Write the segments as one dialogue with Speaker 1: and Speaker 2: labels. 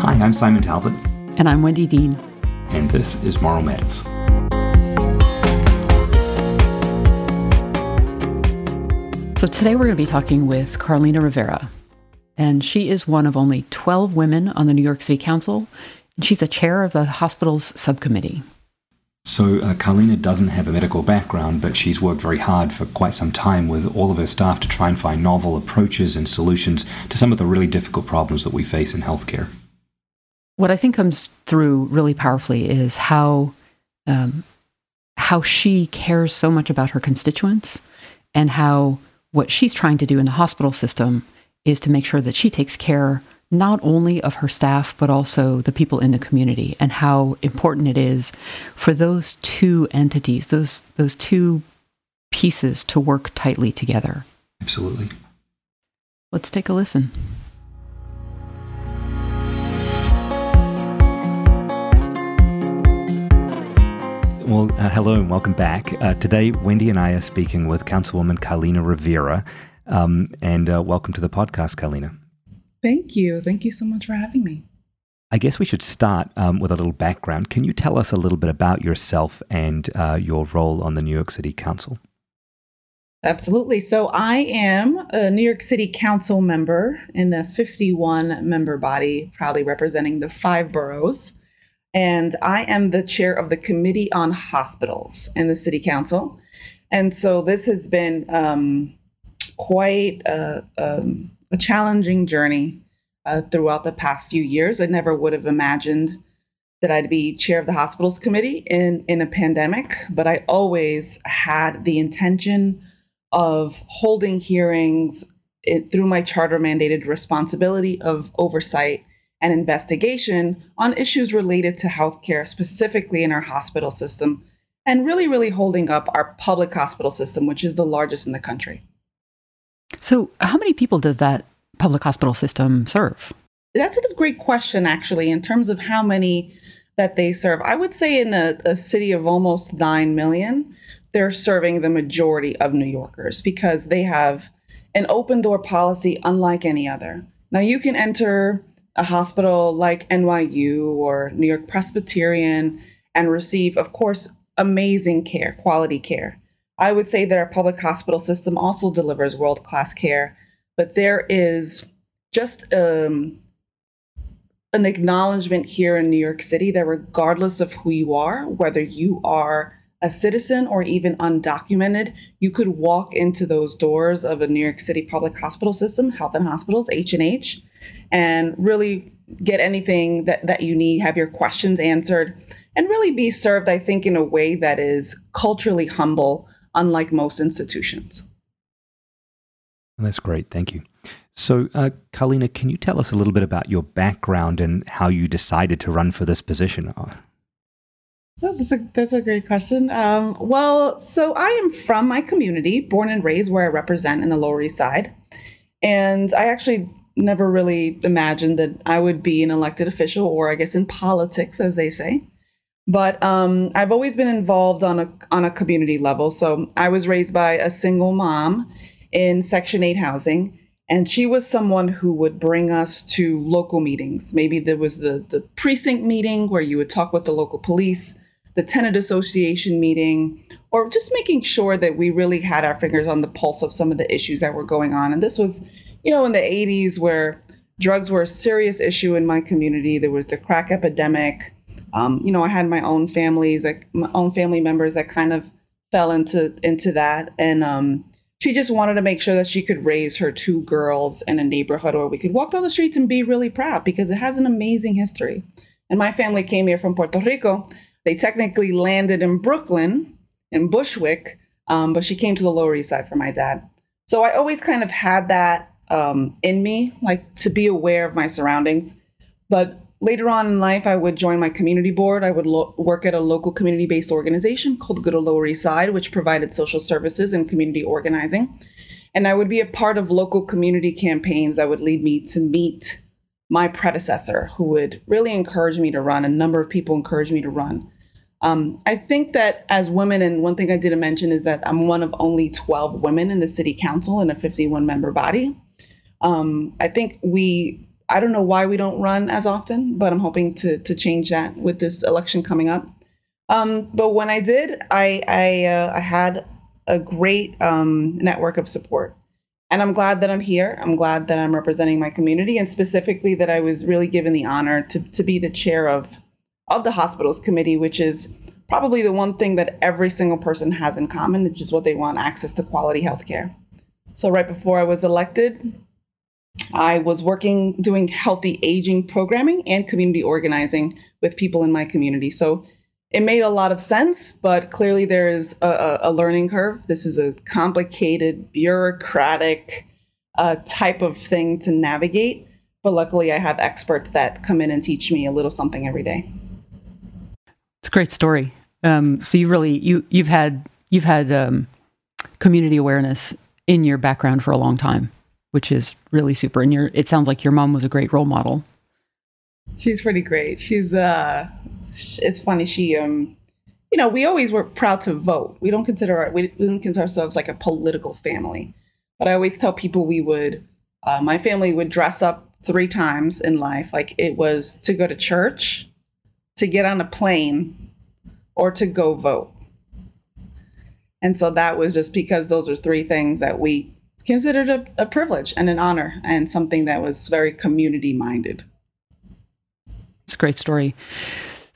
Speaker 1: Hi, I'm Simon Talbot.
Speaker 2: And I'm Wendy Dean.
Speaker 1: And this is Moral Matters.
Speaker 2: So today we're going to be talking with Carlina Rivera. And she is one of only 12 women on the New York City Council. And she's the chair of the hospital's subcommittee.
Speaker 1: So, uh, Carlina doesn't have a medical background, but she's worked very hard for quite some time with all of her staff to try and find novel approaches and solutions to some of the really difficult problems that we face in healthcare.
Speaker 2: What I think comes through really powerfully is how um, how she cares so much about her constituents, and how what she's trying to do in the hospital system is to make sure that she takes care not only of her staff, but also the people in the community, and how important it is for those two entities, those, those two pieces to work tightly together.
Speaker 1: Absolutely.
Speaker 2: Let's take a listen.
Speaker 1: Well, uh, hello and welcome back. Uh, today, Wendy and I are speaking with Councilwoman Carlina Rivera. Um, and uh, welcome to the podcast, Carlina.
Speaker 3: Thank you. Thank you so much for having me.
Speaker 1: I guess we should start um, with a little background. Can you tell us a little bit about yourself and uh, your role on the New York City Council?
Speaker 3: Absolutely. So, I am a New York City Council member in a 51 member body, proudly representing the five boroughs. And I am the chair of the Committee on Hospitals in the City Council. And so, this has been um, quite a, um, a challenging journey uh, throughout the past few years. I never would have imagined that I'd be chair of the hospitals committee in, in a pandemic, but I always had the intention of holding hearings it, through my charter mandated responsibility of oversight and investigation on issues related to healthcare, specifically in our hospital system, and really, really holding up our public hospital system, which is the largest in the country.
Speaker 2: So, how many people does that public hospital system serve?
Speaker 3: That's a great question, actually, in terms of how many that they serve. I would say in a, a city of almost 9 million, they're serving the majority of New Yorkers because they have an open door policy unlike any other. Now, you can enter a hospital like NYU or New York Presbyterian and receive, of course, amazing care, quality care. I would say that our public hospital system also delivers world class care, but there is just um, an acknowledgement here in New York City that regardless of who you are, whether you are a citizen or even undocumented, you could walk into those doors of a New York City public hospital system, health and hospitals, H&H, and really get anything that, that you need, have your questions answered, and really be served, I think, in a way that is culturally humble unlike most institutions.
Speaker 1: That's great. Thank you. So, uh, Carlina, can you tell us a little bit about your background and how you decided to run for this position?
Speaker 3: That's a that's a great question. Um, well, so I am from my community, born and raised where I represent in the Lower East Side, and I actually never really imagined that I would be an elected official, or I guess in politics, as they say. But um, I've always been involved on a on a community level. So I was raised by a single mom in Section 8 housing, and she was someone who would bring us to local meetings. Maybe there was the the precinct meeting where you would talk with the local police, the tenant association meeting, or just making sure that we really had our fingers on the pulse of some of the issues that were going on. And this was, you know, in the 80s where drugs were a serious issue in my community. There was the crack epidemic um, you know, I had my own families, like my own family members that kind of fell into into that, and um, she just wanted to make sure that she could raise her two girls in a neighborhood where we could walk down the streets and be really proud because it has an amazing history. And my family came here from Puerto Rico. They technically landed in Brooklyn, in Bushwick, um, but she came to the Lower East Side for my dad. So I always kind of had that um, in me, like to be aware of my surroundings. But Later on in life, I would join my community board. I would lo- work at a local community based organization called Good Lower East Side, which provided social services and community organizing. And I would be a part of local community campaigns that would lead me to meet my predecessor, who would really encourage me to run. A number of people encouraged me to run. Um, I think that as women, and one thing I didn't mention is that I'm one of only 12 women in the city council in a 51 member body. Um, I think we I don't know why we don't run as often, but I'm hoping to to change that with this election coming up. Um, but when I did, I I, uh, I had a great um, network of support, and I'm glad that I'm here. I'm glad that I'm representing my community, and specifically that I was really given the honor to to be the chair of of the hospitals committee, which is probably the one thing that every single person has in common, which is what they want access to quality health care. So right before I was elected, I was working doing healthy aging programming and community organizing with people in my community. So it made a lot of sense, but clearly there is a, a learning curve. This is a complicated, bureaucratic uh, type of thing to navigate. But luckily, I have experts that come in and teach me a little something every day.
Speaker 2: It's a great story. Um, so you really you you've had you've had um, community awareness in your background for a long time which is really super. And your it sounds like your mom was a great role model.
Speaker 3: She's pretty great. She's uh, it's funny. She um, you know, we always were proud to vote. We don't consider our, we didn't consider ourselves like a political family, but I always tell people we would. Uh, my family would dress up three times in life. Like it was to go to church, to get on a plane, or to go vote. And so that was just because those are three things that we considered a, a privilege and an honor and something that was very community minded.
Speaker 2: It's a great story.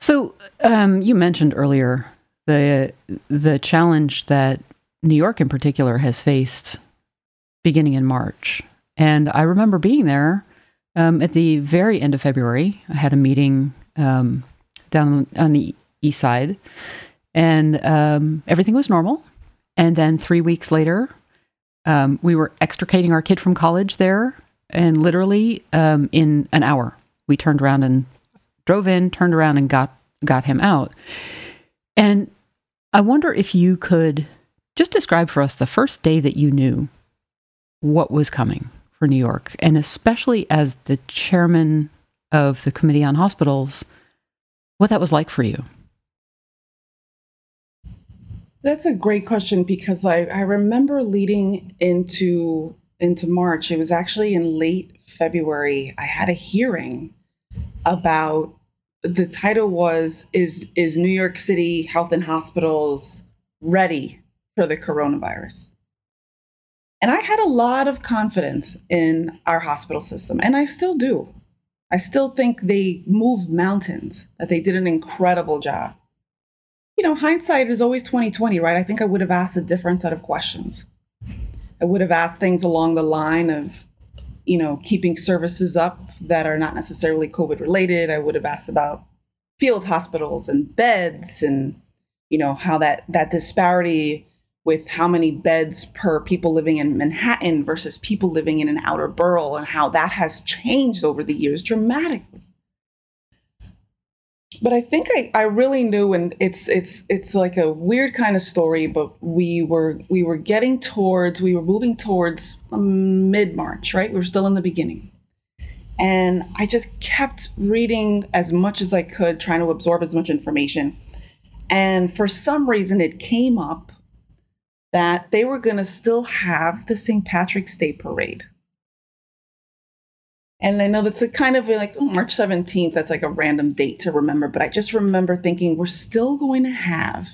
Speaker 2: So um, you mentioned earlier the the challenge that New York in particular has faced beginning in March, and I remember being there um, at the very end of February. I had a meeting um, down on the east side, and um, everything was normal. And then three weeks later, um, we were extricating our kid from college there, and literally um, in an hour, we turned around and drove in, turned around, and got got him out. And I wonder if you could just describe for us the first day that you knew what was coming for New York, and especially as the chairman of the Committee on Hospitals, what that was like for you.
Speaker 3: That's a great question because I, I remember leading into into March. It was actually in late February. I had a hearing about the title was is is New York City Health and Hospitals ready for the coronavirus? And I had a lot of confidence in our hospital system, and I still do. I still think they moved mountains, that they did an incredible job you know, hindsight is always 2020, right? I think I would have asked a different set of questions. I would have asked things along the line of, you know, keeping services up that are not necessarily COVID related. I would have asked about field hospitals and beds and, you know, how that that disparity with how many beds per people living in Manhattan versus people living in an outer borough and how that has changed over the years dramatically but I think I, I really knew and it's it's it's like a weird kind of story, but we were we were getting towards we were moving towards um, mid March, right? We were still in the beginning. And I just kept reading as much as I could, trying to absorb as much information. And for some reason it came up that they were gonna still have the St. Patrick's Day parade. And I know that's a kind of like oh, March 17th, that's like a random date to remember, but I just remember thinking we're still going to have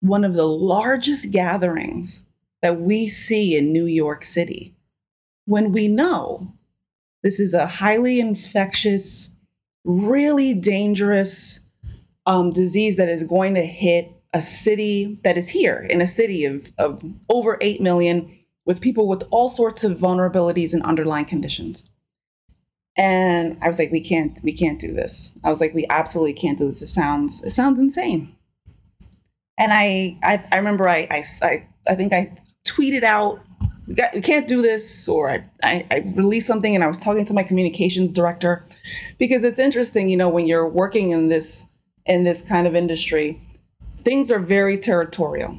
Speaker 3: one of the largest gatherings that we see in New York City when we know this is a highly infectious, really dangerous um, disease that is going to hit a city that is here in a city of, of over 8 million with people with all sorts of vulnerabilities and underlying conditions. And I was like, we can't, we can't do this. I was like, we absolutely can't do this. It sounds, it sounds insane. And I, I, I remember I, I, I, I think I tweeted out, we, got, we can't do this, or I, I, I released something, and I was talking to my communications director, because it's interesting, you know, when you're working in this, in this kind of industry, things are very territorial.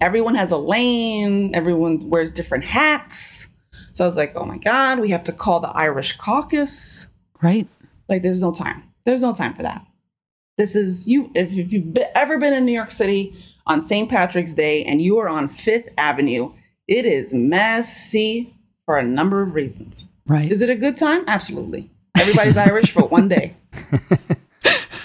Speaker 3: Everyone has a lane. Everyone wears different hats so I was like, oh my God, we have to call the Irish caucus.
Speaker 2: Right.
Speaker 3: Like, there's no time. There's no time for that. This is you. If, if you've ever been in New York City on St. Patrick's Day and you are on Fifth Avenue, it is messy for a number of reasons.
Speaker 2: Right.
Speaker 3: Is it a good time? Absolutely. Everybody's Irish for one day.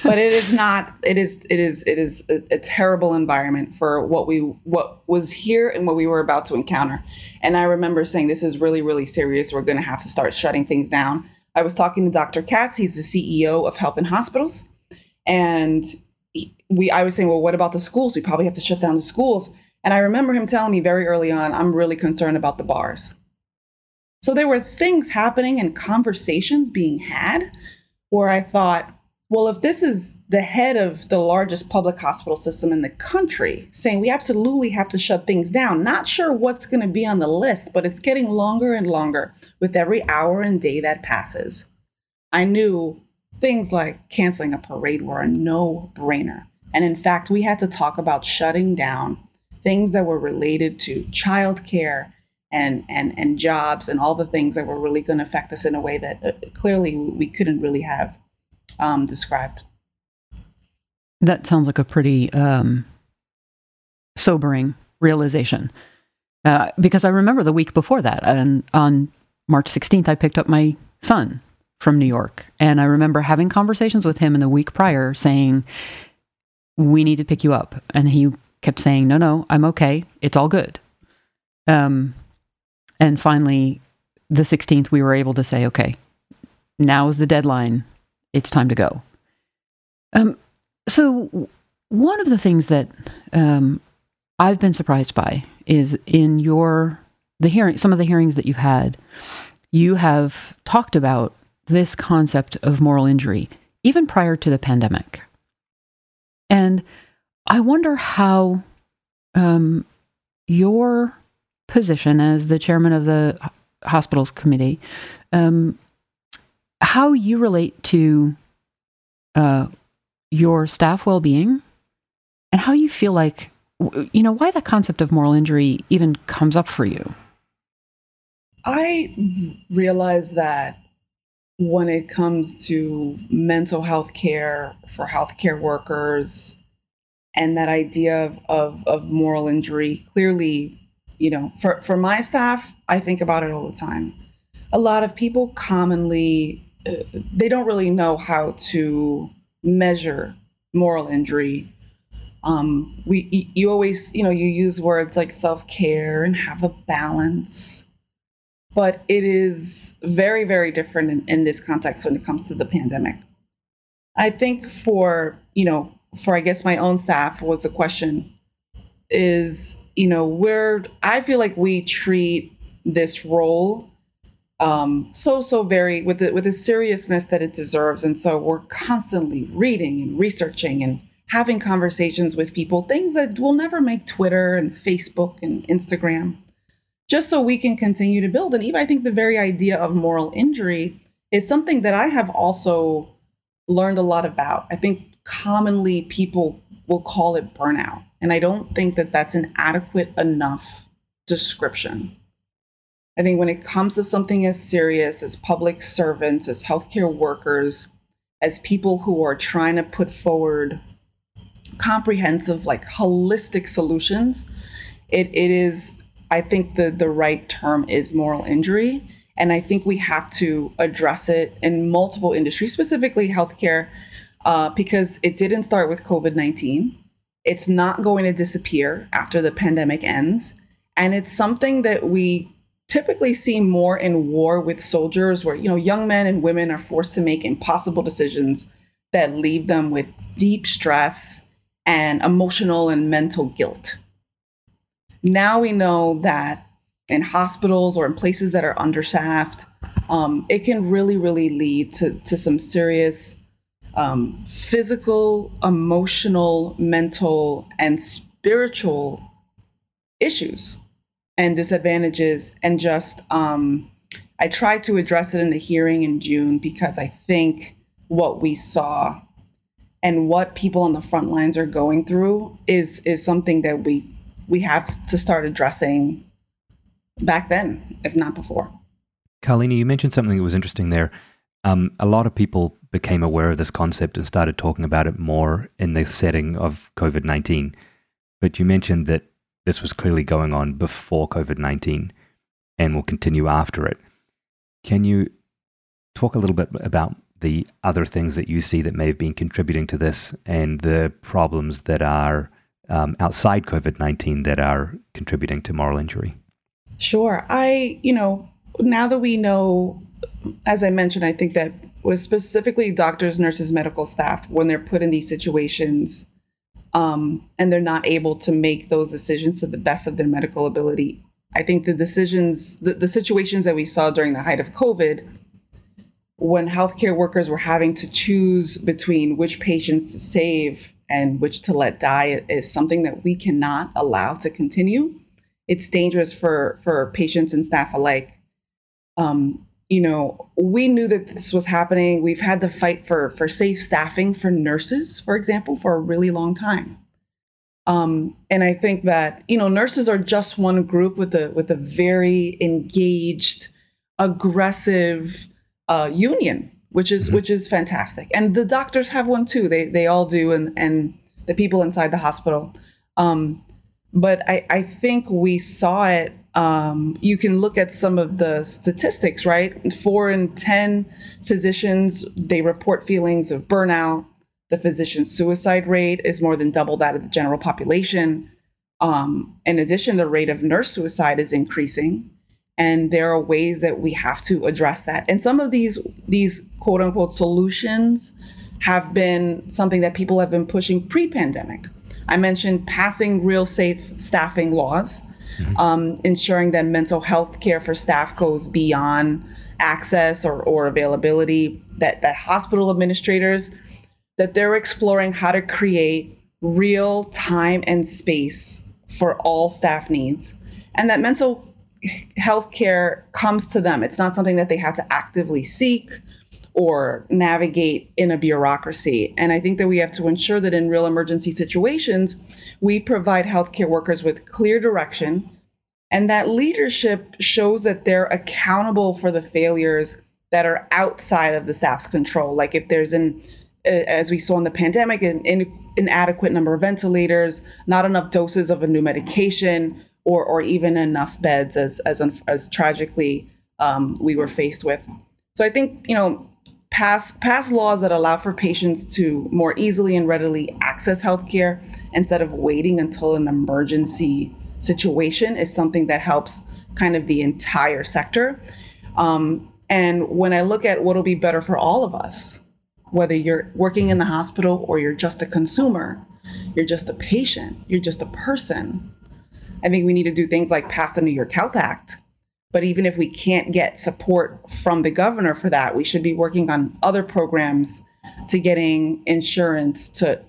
Speaker 3: but it is not it is it is it is a, a, terrible environment for what we what was here and what we were about to encounter. And i remember saying this is really really serious. We're going to have to start shutting things down. I was talking to dr katz. He's the ceo of health and hospitals. And we i was saying well what about the schools? We probably have to shut down the schools. And i remember him telling me very early on i'm really concerned about the bars. So there were things happening and conversations being had where i thought well, if this is the head of the largest public hospital system in the country saying we absolutely have to shut things down, not sure what's going to be on the list, but it's getting longer and longer with every hour and day that passes. I knew things like canceling a parade were a no brainer. And in fact, we had to talk about shutting down things that were related to childcare and, and, and jobs and all the things that were really going to affect us in a way that uh, clearly we couldn't really have um, described.
Speaker 2: That sounds like a pretty um, sobering realization. Uh, because I remember the week before that, and on March 16th, I picked up my son from New York. And I remember having conversations with him in the week prior saying, We need to pick you up. And he kept saying, No, no, I'm okay. It's all good. Um, and finally, the 16th, we were able to say, Okay, now is the deadline it's time to go. Um, so, one of the things that um, I've been surprised by is in your the hearing, some of the hearings that you've had, you have talked about this concept of moral injury even prior to the pandemic, and I wonder how um, your position as the chairman of the hospitals committee um, how you relate to uh, your staff well being and how you feel like, you know, why that concept of moral injury even comes up for you.
Speaker 3: I realize that when it comes to mental health care for healthcare workers and that idea of, of, of moral injury, clearly, you know, for, for my staff, I think about it all the time. A lot of people commonly they don't really know how to measure moral injury. Um, we you always you know you use words like self care and have a balance, but it is very very different in, in this context when it comes to the pandemic. I think for you know for I guess my own staff was the question is you know where I feel like we treat this role um, so so very with the with the seriousness that it deserves. And so we're constantly reading and researching and having conversations with people, things that will never make Twitter and Facebook and Instagram, just so we can continue to build. And even I think the very idea of moral injury is something that I have also learned a lot about. I think commonly people will call it burnout. And I don't think that that's an adequate enough description. I think when it comes to something as serious as public servants, as healthcare workers, as people who are trying to put forward comprehensive, like holistic solutions, it, it is, I think the, the right term is moral injury. And I think we have to address it in multiple industries, specifically healthcare, uh, because it didn't start with COVID 19. It's not going to disappear after the pandemic ends. And it's something that we typically see more in war with soldiers where you know young men and women are forced to make impossible decisions that leave them with deep stress and emotional and mental guilt. Now we know that in hospitals or in places that are understaffed um, it can really really lead to, to some serious um, physical emotional mental and spiritual issues and disadvantages and just um, i tried to address it in the hearing in june because i think what we saw and what people on the front lines are going through is is something that we we have to start addressing back then if not before.
Speaker 1: Carlina you mentioned something that was interesting there. Um, a lot of people became aware of this concept and started talking about it more in the setting of covid-19 but you mentioned that this was clearly going on before COVID 19 and will continue after it. Can you talk a little bit about the other things that you see that may have been contributing to this and the problems that are um, outside COVID 19 that are contributing to moral injury?
Speaker 3: Sure. I, you know, now that we know, as I mentioned, I think that with specifically doctors, nurses, medical staff, when they're put in these situations um, and they're not able to make those decisions to the best of their medical ability, I think the decisions, the, the situations that we saw during the height of COVID, when healthcare workers were having to choose between which patients to save and which to let die is something that we cannot allow to continue. It's dangerous for for patients and staff alike. Um, you know, we knew that this was happening. We've had the fight for for safe staffing for nurses, for example, for a really long time. Um, and I think that you know nurses are just one group with a with a very engaged, aggressive uh, union, which is mm-hmm. which is fantastic. And the doctors have one too. They they all do, and and the people inside the hospital. Um, but I I think we saw it. Um, you can look at some of the statistics, right? Four in ten physicians they report feelings of burnout. The physician suicide rate is more than double that of the general population. Um, in addition, the rate of nurse suicide is increasing and there are ways that we have to address that and some of these these quote unquote solutions have been something that people have been pushing pre-pandemic i mentioned passing real safe staffing laws mm-hmm. um, ensuring that mental health care for staff goes beyond access or, or availability that that hospital administrators that they're exploring how to create real time and space for all staff needs and that mental health care comes to them. It's not something that they have to actively seek or navigate in a bureaucracy. And I think that we have to ensure that in real emergency situations, we provide healthcare workers with clear direction and that leadership shows that they're accountable for the failures that are outside of the staff's control. Like if there's an as we saw in the pandemic, an inadequate number of ventilators, not enough doses of a new medication, or or even enough beds as as as tragically um, we were faced with. So I think you know pass pass laws that allow for patients to more easily and readily access healthcare instead of waiting until an emergency situation is something that helps kind of the entire sector. Um, and when I look at what'll be better for all of us, whether you're working in the hospital or you're just a consumer, you're just a patient, you're just a person, I think we need to do things like pass the New York Health Act. But even if we can't get support from the governor for that, we should be working on other programs to getting insurance to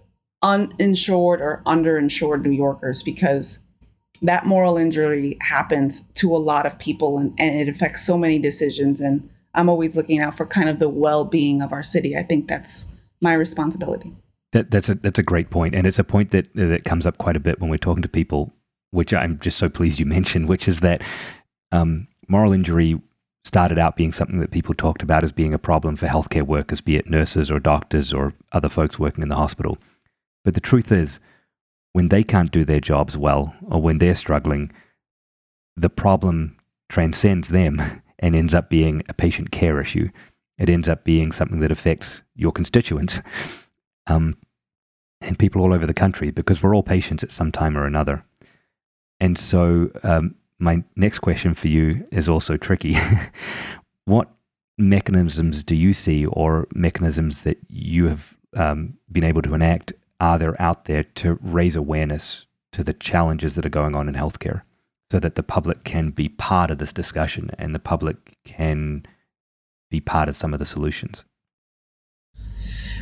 Speaker 3: uninsured or underinsured New Yorkers because that moral injury happens to a lot of people and, and it affects so many decisions. And I'm always looking out for kind of the well being of our city. I think that's my responsibility.
Speaker 1: That, that's a that's a great point, and it's a point that that comes up quite a bit when we're talking to people which I'm just so pleased you mentioned, which is that um, moral injury started out being something that people talked about as being a problem for healthcare workers, be it nurses or doctors or other folks working in the hospital. But the truth is, when they can't do their jobs well or when they're struggling, the problem transcends them and ends up being a patient care issue. It ends up being something that affects your constituents um, and people all over the country because we're all patients at some time or another. And so, um, my next question for you is also tricky. what mechanisms do you see, or mechanisms that you have um, been able to enact, are there out there to raise awareness to the challenges that are going on in healthcare so that the public can be part of this discussion and the public can be part of some of the solutions?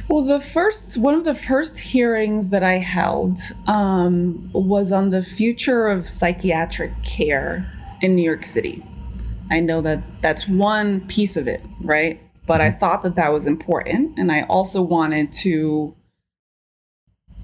Speaker 3: Well, the first one of the first hearings that I held um, was on the future of psychiatric care in New York City. I know that that's one piece of it, right? But I mm-hmm. thought that that was important, and I also wanted to.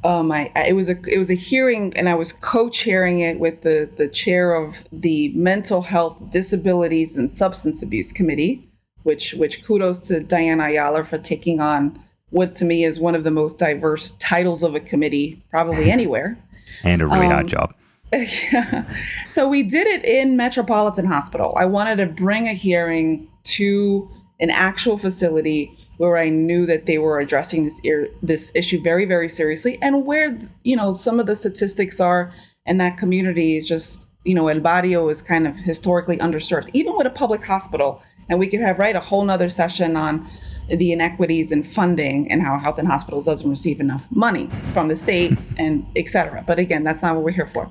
Speaker 3: Um, I, it was a it was a hearing, and I was co-chairing it with the the chair of the Mental Health, Disabilities, and Substance Abuse Committee, which which kudos to Diana Ayala for taking on what to me is one of the most diverse titles of a committee probably anywhere.
Speaker 1: and a really um, hard job.
Speaker 3: Yeah. So we did it in Metropolitan Hospital. I wanted to bring a hearing to an actual facility where I knew that they were addressing this this issue very very seriously, and where you know some of the statistics are in that community is just you know El Barrio is kind of historically underserved, even with a public hospital, and we could have right a whole nother session on the inequities in funding and how health and hospitals doesn't receive enough money from the state and et cetera. But again, that's not what we're here for.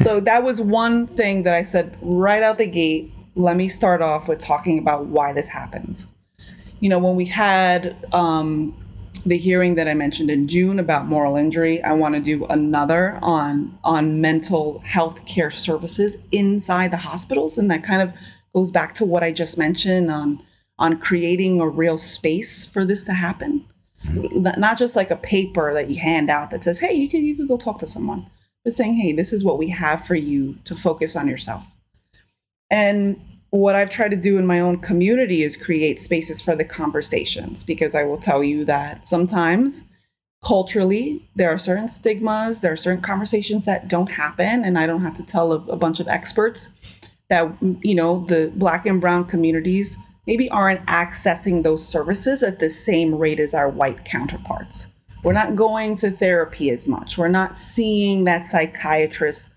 Speaker 3: So that was one thing that I said right out the gate. Let me start off with talking about why this happens. You know, when we had um, the hearing that I mentioned in June about moral injury, I want to do another on on mental health care services inside the hospitals, and that kind of goes back to what I just mentioned on on creating a real space for this to happen. Not just like a paper that you hand out that says, "Hey, you can you can go talk to someone," but saying, "Hey, this is what we have for you to focus on yourself." And what I've tried to do in my own community is create spaces for the conversations because I will tell you that sometimes culturally there are certain stigmas, there are certain conversations that don't happen, and I don't have to tell a, a bunch of experts that you know the black and brown communities maybe aren't accessing those services at the same rate as our white counterparts. We're not going to therapy as much. We're not seeing that psychiatrist,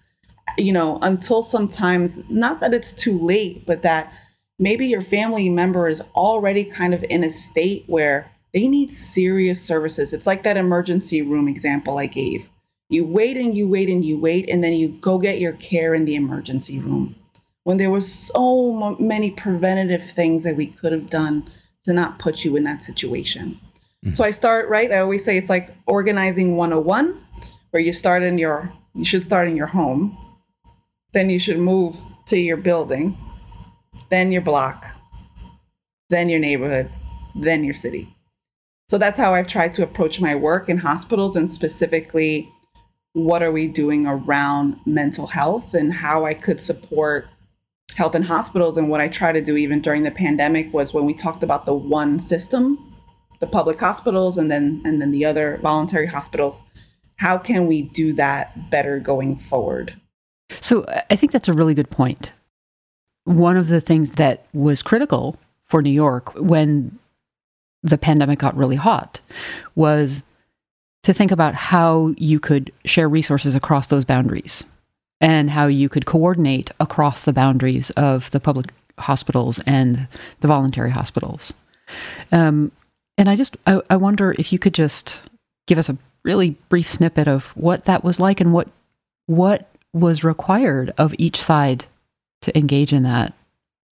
Speaker 3: you know, until sometimes, not that it's too late, but that maybe your family member is already kind of in a state where they need serious services. It's like that emergency room example I gave. You wait and you wait and you wait, and then you go get your care in the emergency room when there were so many preventative things that we could have done to not put you in that situation. Mm-hmm. So I start, right? I always say it's like organizing 101, where you start in your, you should start in your home, then you should move to your building, then your block, then your neighborhood, then your city. So that's how I've tried to approach my work in hospitals and specifically what are we doing around mental health and how I could support health in hospitals and what I try to do even during the pandemic was when we talked about the one system, the public hospitals and then and then the other voluntary hospitals, how can we do that better going forward?
Speaker 2: So I think that's a really good point. One of the things that was critical for New York when the pandemic got really hot was to think about how you could share resources across those boundaries and how you could coordinate across the boundaries of the public hospitals and the voluntary hospitals. Um, and I just, I, I wonder if you could just give us a really brief snippet of what that was like and what what was required of each side to engage in that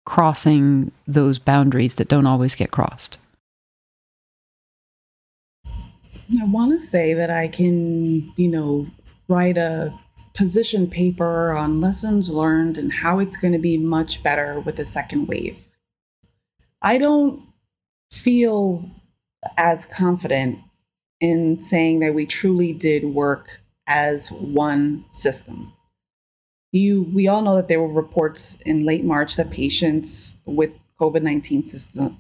Speaker 2: crossing those boundaries that don't always get crossed
Speaker 3: i want to say that i can you know write a position paper on lessons learned and how it's going to be much better with the second wave. I don't feel as confident in saying that we truly did work as one system. You, we all know that there were reports in late March that patients with COVID 19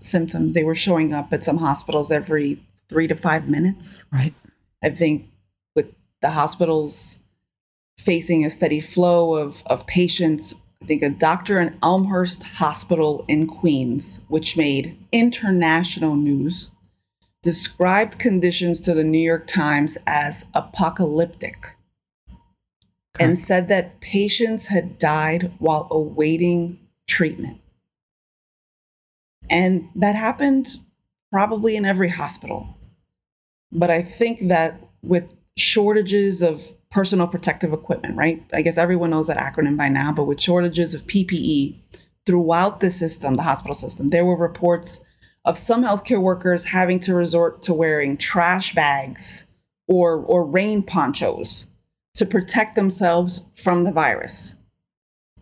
Speaker 3: symptoms, they were showing up at some hospitals every three to five minutes.
Speaker 2: Right.
Speaker 3: I think with the hospitals facing a steady flow of, of patients. I think a doctor in Elmhurst Hospital in Queens, which made international news, described conditions to the New York Times as apocalyptic okay. and said that patients had died while awaiting treatment. And that happened probably in every hospital. But I think that with shortages of personal protective equipment, right? I guess everyone knows that acronym by now, but with shortages of PPE throughout the system, the hospital system, there were reports of some healthcare workers having to resort to wearing trash bags or, or rain ponchos to protect themselves from the virus.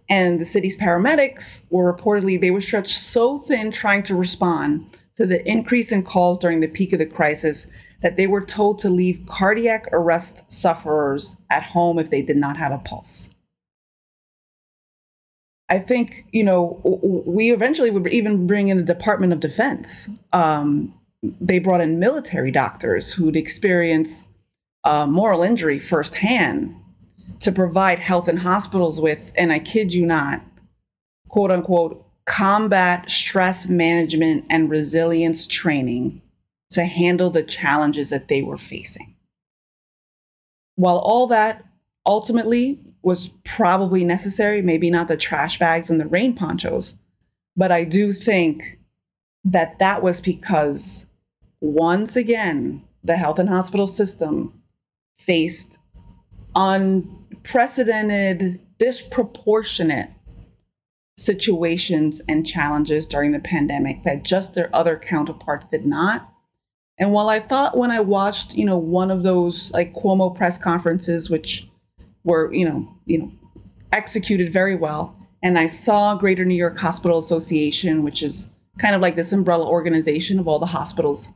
Speaker 3: And the city's paramedics were reportedly, they were stretched so thin trying to respond to the increase in calls during the peak of the crisis that they were told to leave cardiac arrest sufferers at home if they did not have a pulse. I think, you know, we eventually would even bring in the Department of Defense. Um, they brought in military doctors who'd experienced uh, moral injury firsthand to provide health and hospitals with, and I kid you not, quote unquote, combat stress management and resilience training to handle the challenges that they were facing. While all that ultimately was probably necessary, maybe not the trash bags and the rain ponchos, but I do think that that was because once again, the health and hospital system faced unprecedented, disproportionate situations and challenges during the pandemic that just their other counterparts did not. And while I thought when I watched, you know, one of those like Cuomo press conferences, which were, you know, you know, executed very well, and I saw Greater New York Hospital Association, which is kind of like this umbrella organization of all the hospitals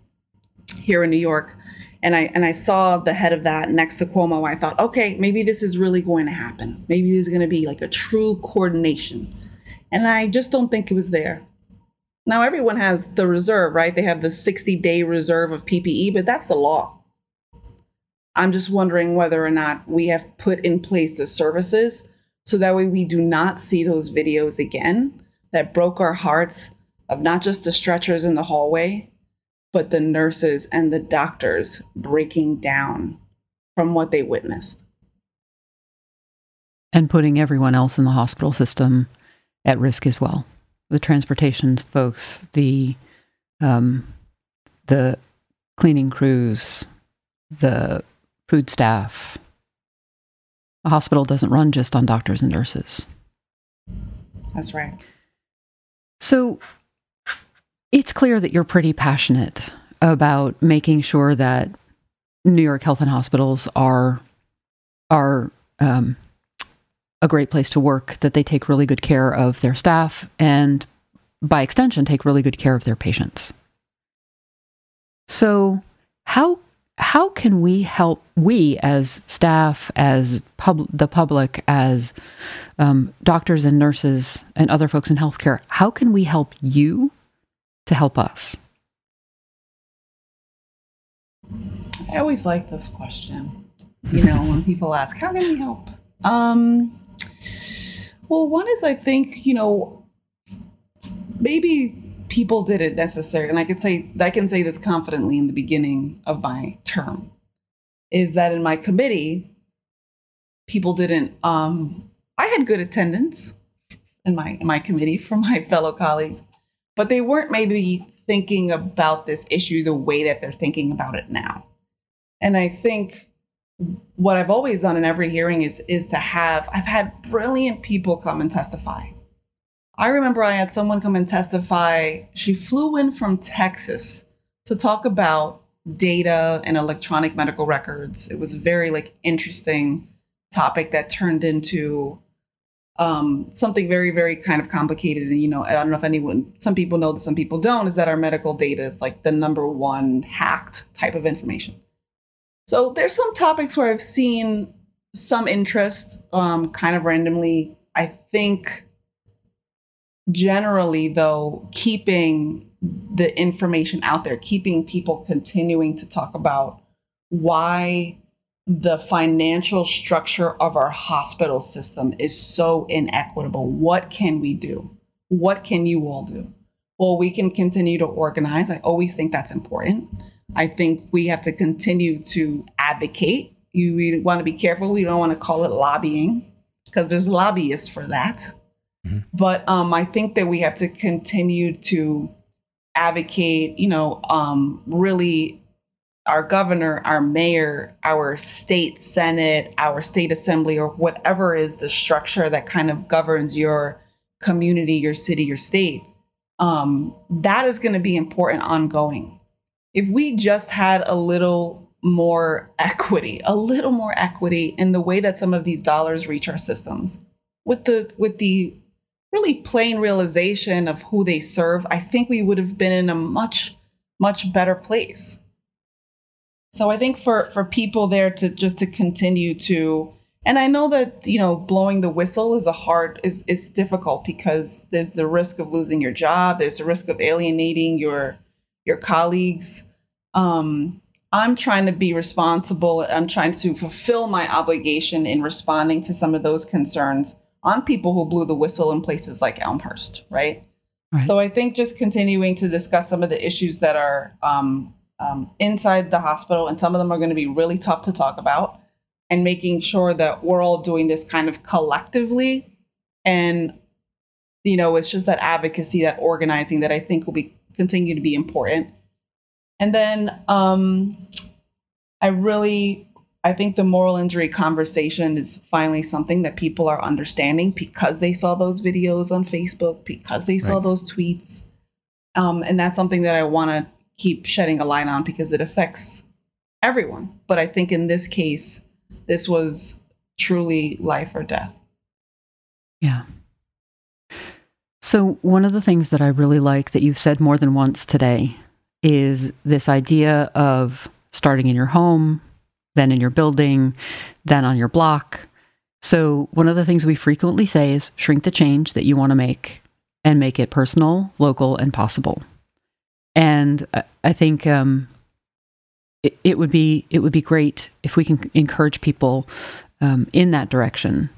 Speaker 3: here in New York. And I and I saw the head of that next to Cuomo. I thought, okay, maybe this is really going to happen. Maybe there's going to be like a true coordination. And I just don't think it was there. Now everyone has the reserve, right? They have the 60 day reserve of PPE, but that's the law. I'm just wondering whether or not we have put in place the services so that way we do not see those videos again that broke our hearts of not just the stretchers in the hallway, but the nurses and the doctors breaking down from what they witnessed.
Speaker 2: And putting everyone else in the hospital system at risk as well. The transportation folks, the um, the cleaning crews, the food staff. The hospital doesn't run just on doctors and nurses.
Speaker 3: That's right.
Speaker 2: So it's clear that you're pretty passionate about making sure that New York Health and Hospitals are are um, a great place to work. That they take really good care of their staff, and by extension, take really good care of their patients. So, how how can we help we as staff, as pub, the public, as um, doctors and nurses and other folks in healthcare? How can we help you to help us?
Speaker 3: I always like this question. You know, when people ask, "How can we help?" Um, well, one is I think you know maybe people didn't necessarily, and I can say I can say this confidently in the beginning of my term, is that in my committee, people didn't. Um, I had good attendance in my in my committee from my fellow colleagues, but they weren't maybe thinking about this issue the way that they're thinking about it now. And I think what I've always done in every hearing is is to have I've had brilliant people come and testify. I remember I had someone come and testify. She flew in from Texas to talk about data and electronic medical records. It was a very like interesting topic that turned into um, something very, very kind of complicated. And, you know, I don't know if anyone, some people know that some people don't, is that our medical data is like the number one hacked type of information. So there's some topics where I've seen some interest um, kind of randomly. I think generally, though, keeping the information out there, keeping people continuing to talk about why the financial structure of our hospital system is so inequitable. What can we do? What can you all do? Well, we can continue to organize. I always think that's important. I think we have to continue to advocate. You we want to be careful. We don't want to call it lobbying because there's lobbyists for that. Mm-hmm. But um, I think that we have to continue to advocate, you know, um, really our governor, our mayor, our state senate, our state assembly, or whatever is the structure that kind of governs your community, your city, your state, um, that is going to be important ongoing. If we just had a little more equity, a little more equity in the way that some of these dollars reach our systems, with the with the really plain realization of who they serve, I think we would have been in a much much better place so I think for for people there to just to continue to and I know that you know blowing the whistle is a hard is is difficult because there's the risk of losing your job, there's the risk of alienating your your colleagues. Um, I'm trying to be responsible. I'm trying to fulfill my obligation in responding to some of those concerns on people who blew the whistle in places like Elmhurst, right? Right. So I think just continuing to discuss some of the issues that are um, um, inside the hospital, and some of them are going to be really tough to talk about, and making sure that we're all doing this kind of collectively. And, you know, it's just that advocacy, that organizing that I think will be continue to be important. And then um, I really I think the moral injury conversation is finally something that people are understanding because they saw those videos on Facebook, because they saw right. those tweets. Um, and that's something that I want to keep shedding a light on because it affects everyone. But I think in this case, this was truly life or death.
Speaker 2: Yeah. So, one of the things that I really like that you've said more than once today is this idea of starting in your home, then in your building, then on your block. So, one of the things we frequently say is shrink the change that you want to make and make it personal, local, and possible. And I think um, it, it, would be it would be great if we can encourage people um, in that direction.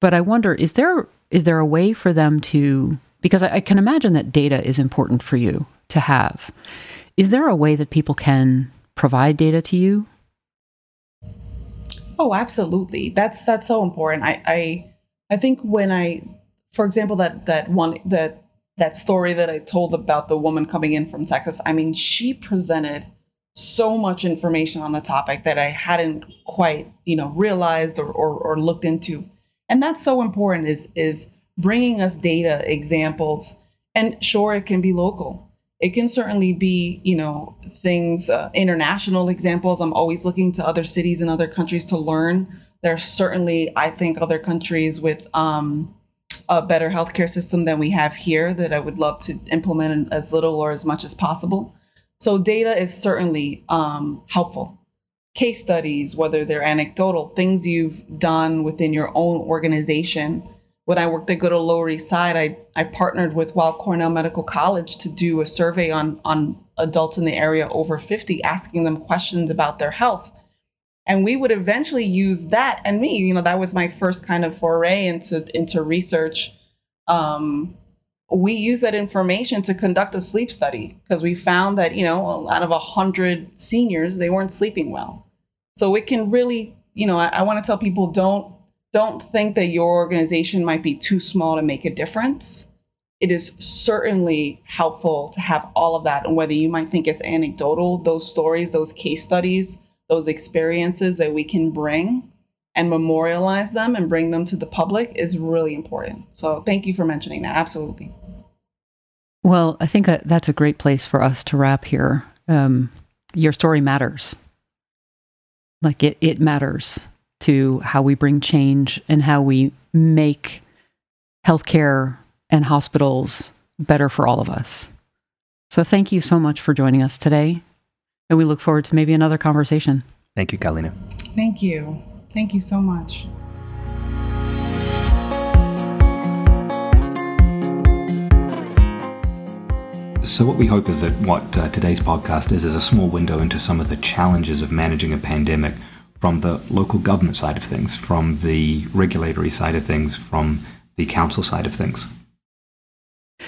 Speaker 2: But I wonder, is there is there a way for them to? Because I, I can imagine that data is important for you to have. Is there a way that people can provide data to you
Speaker 3: Oh, absolutely. That's that's so important. I I I think when I, for example, that that one that that story that I told about the woman coming in from Texas. I mean, she presented so much information on the topic that I hadn't quite you know realized or or, or looked into, and that's so important. Is is bringing us data examples, and sure, it can be local it can certainly be you know things uh, international examples i'm always looking to other cities and other countries to learn there's certainly i think other countries with um, a better healthcare system than we have here that i would love to implement as little or as much as possible. So data is certainly um, helpful. Case studies whether they're anecdotal things you've done within your own organization. When I worked at Good Old Lower East Side, I, I partnered with Weill Cornell Medical College to do a survey on, on adults in the area over 50, asking them questions about their health. And we would eventually use that and me, you know, that was my first kind of foray into, into research. Um, we use that information to conduct a sleep study because we found that, you know, out of 100 seniors, they weren't sleeping well. So it can really, you know, I, I want to tell people don't don't think that your organization might be too small to make a difference. It is certainly helpful to have all of that. And whether you might think it's anecdotal, those stories, those case studies, those experiences that we can bring and memorialize them and bring them to the public is really important. So thank you for mentioning that. Absolutely.
Speaker 2: Well, I think that's a great place for us to wrap here. Um, your story matters. Like it, it matters to how we bring change and how we make healthcare and hospitals better for all of us. So thank you so much for joining us today. And we look forward to maybe another conversation.
Speaker 1: Thank you, Carlina.
Speaker 3: Thank you. Thank you so much.
Speaker 1: So, what we hope is that what uh, today's podcast is is a small window into some of the challenges of managing a pandemic from the local government side of things, from the regulatory side of things, from the council side of things.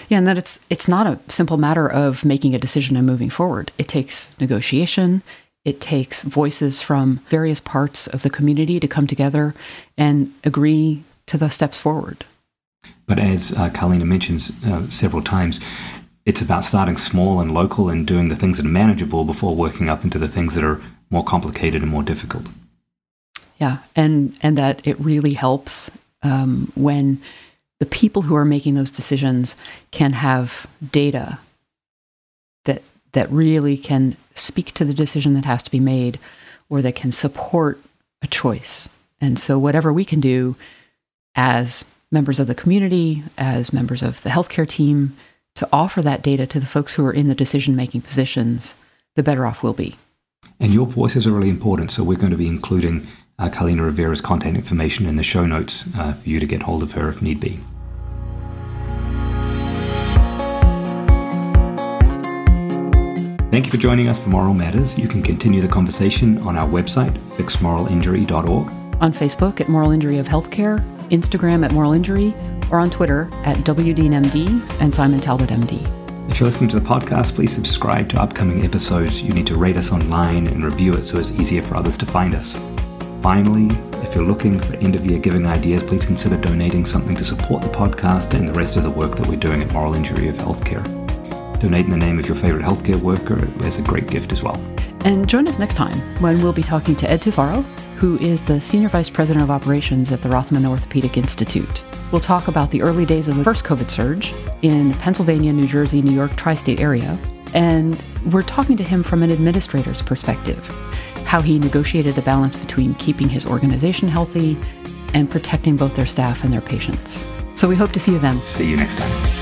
Speaker 2: Yeah, and that it's it's not a simple matter of making a decision and moving forward. It takes negotiation. It takes voices from various parts of the community to come together and agree to the steps forward.
Speaker 1: But as uh, Carlina mentions uh, several times, it's about starting small and local and doing the things that are manageable before working up into the things that are more complicated and more difficult.
Speaker 2: Yeah, and and that it really helps um, when the people who are making those decisions can have data that that really can speak to the decision that has to be made, or that can support a choice. And so, whatever we can do as members of the community, as members of the healthcare team, to offer that data to the folks who are in the decision making positions, the better off we'll be.
Speaker 1: And your voices are really important. So, we're going to be including uh, Carlina Rivera's contact information in the show notes uh, for you to get hold of her if need be. Thank you for joining us for Moral Matters. You can continue the conversation on our website, fixmoralinjury.org,
Speaker 2: on Facebook at Moral Injury of Healthcare, Instagram at Moral Injury, or on Twitter at WDeanMD and Simon Talbot MD.
Speaker 1: If you're listening to the podcast, please subscribe to upcoming episodes. You need to rate us online and review it so it's easier for others to find us. Finally, if you're looking for end of year giving ideas, please consider donating something to support the podcast and the rest of the work that we're doing at Moral Injury of Healthcare. Donate in the name of your favorite healthcare worker is a great gift as well.
Speaker 2: And join us next time when we'll be talking to Ed Tufaro, who is the Senior Vice President of Operations at the Rothman Orthopedic Institute. We'll talk about the early days of the first COVID surge in the Pennsylvania, New Jersey, New York tri state area. And we're talking to him from an administrator's perspective how he negotiated the balance between keeping his organization healthy and protecting both their staff and their patients. So we hope to see you then.
Speaker 1: See you next time.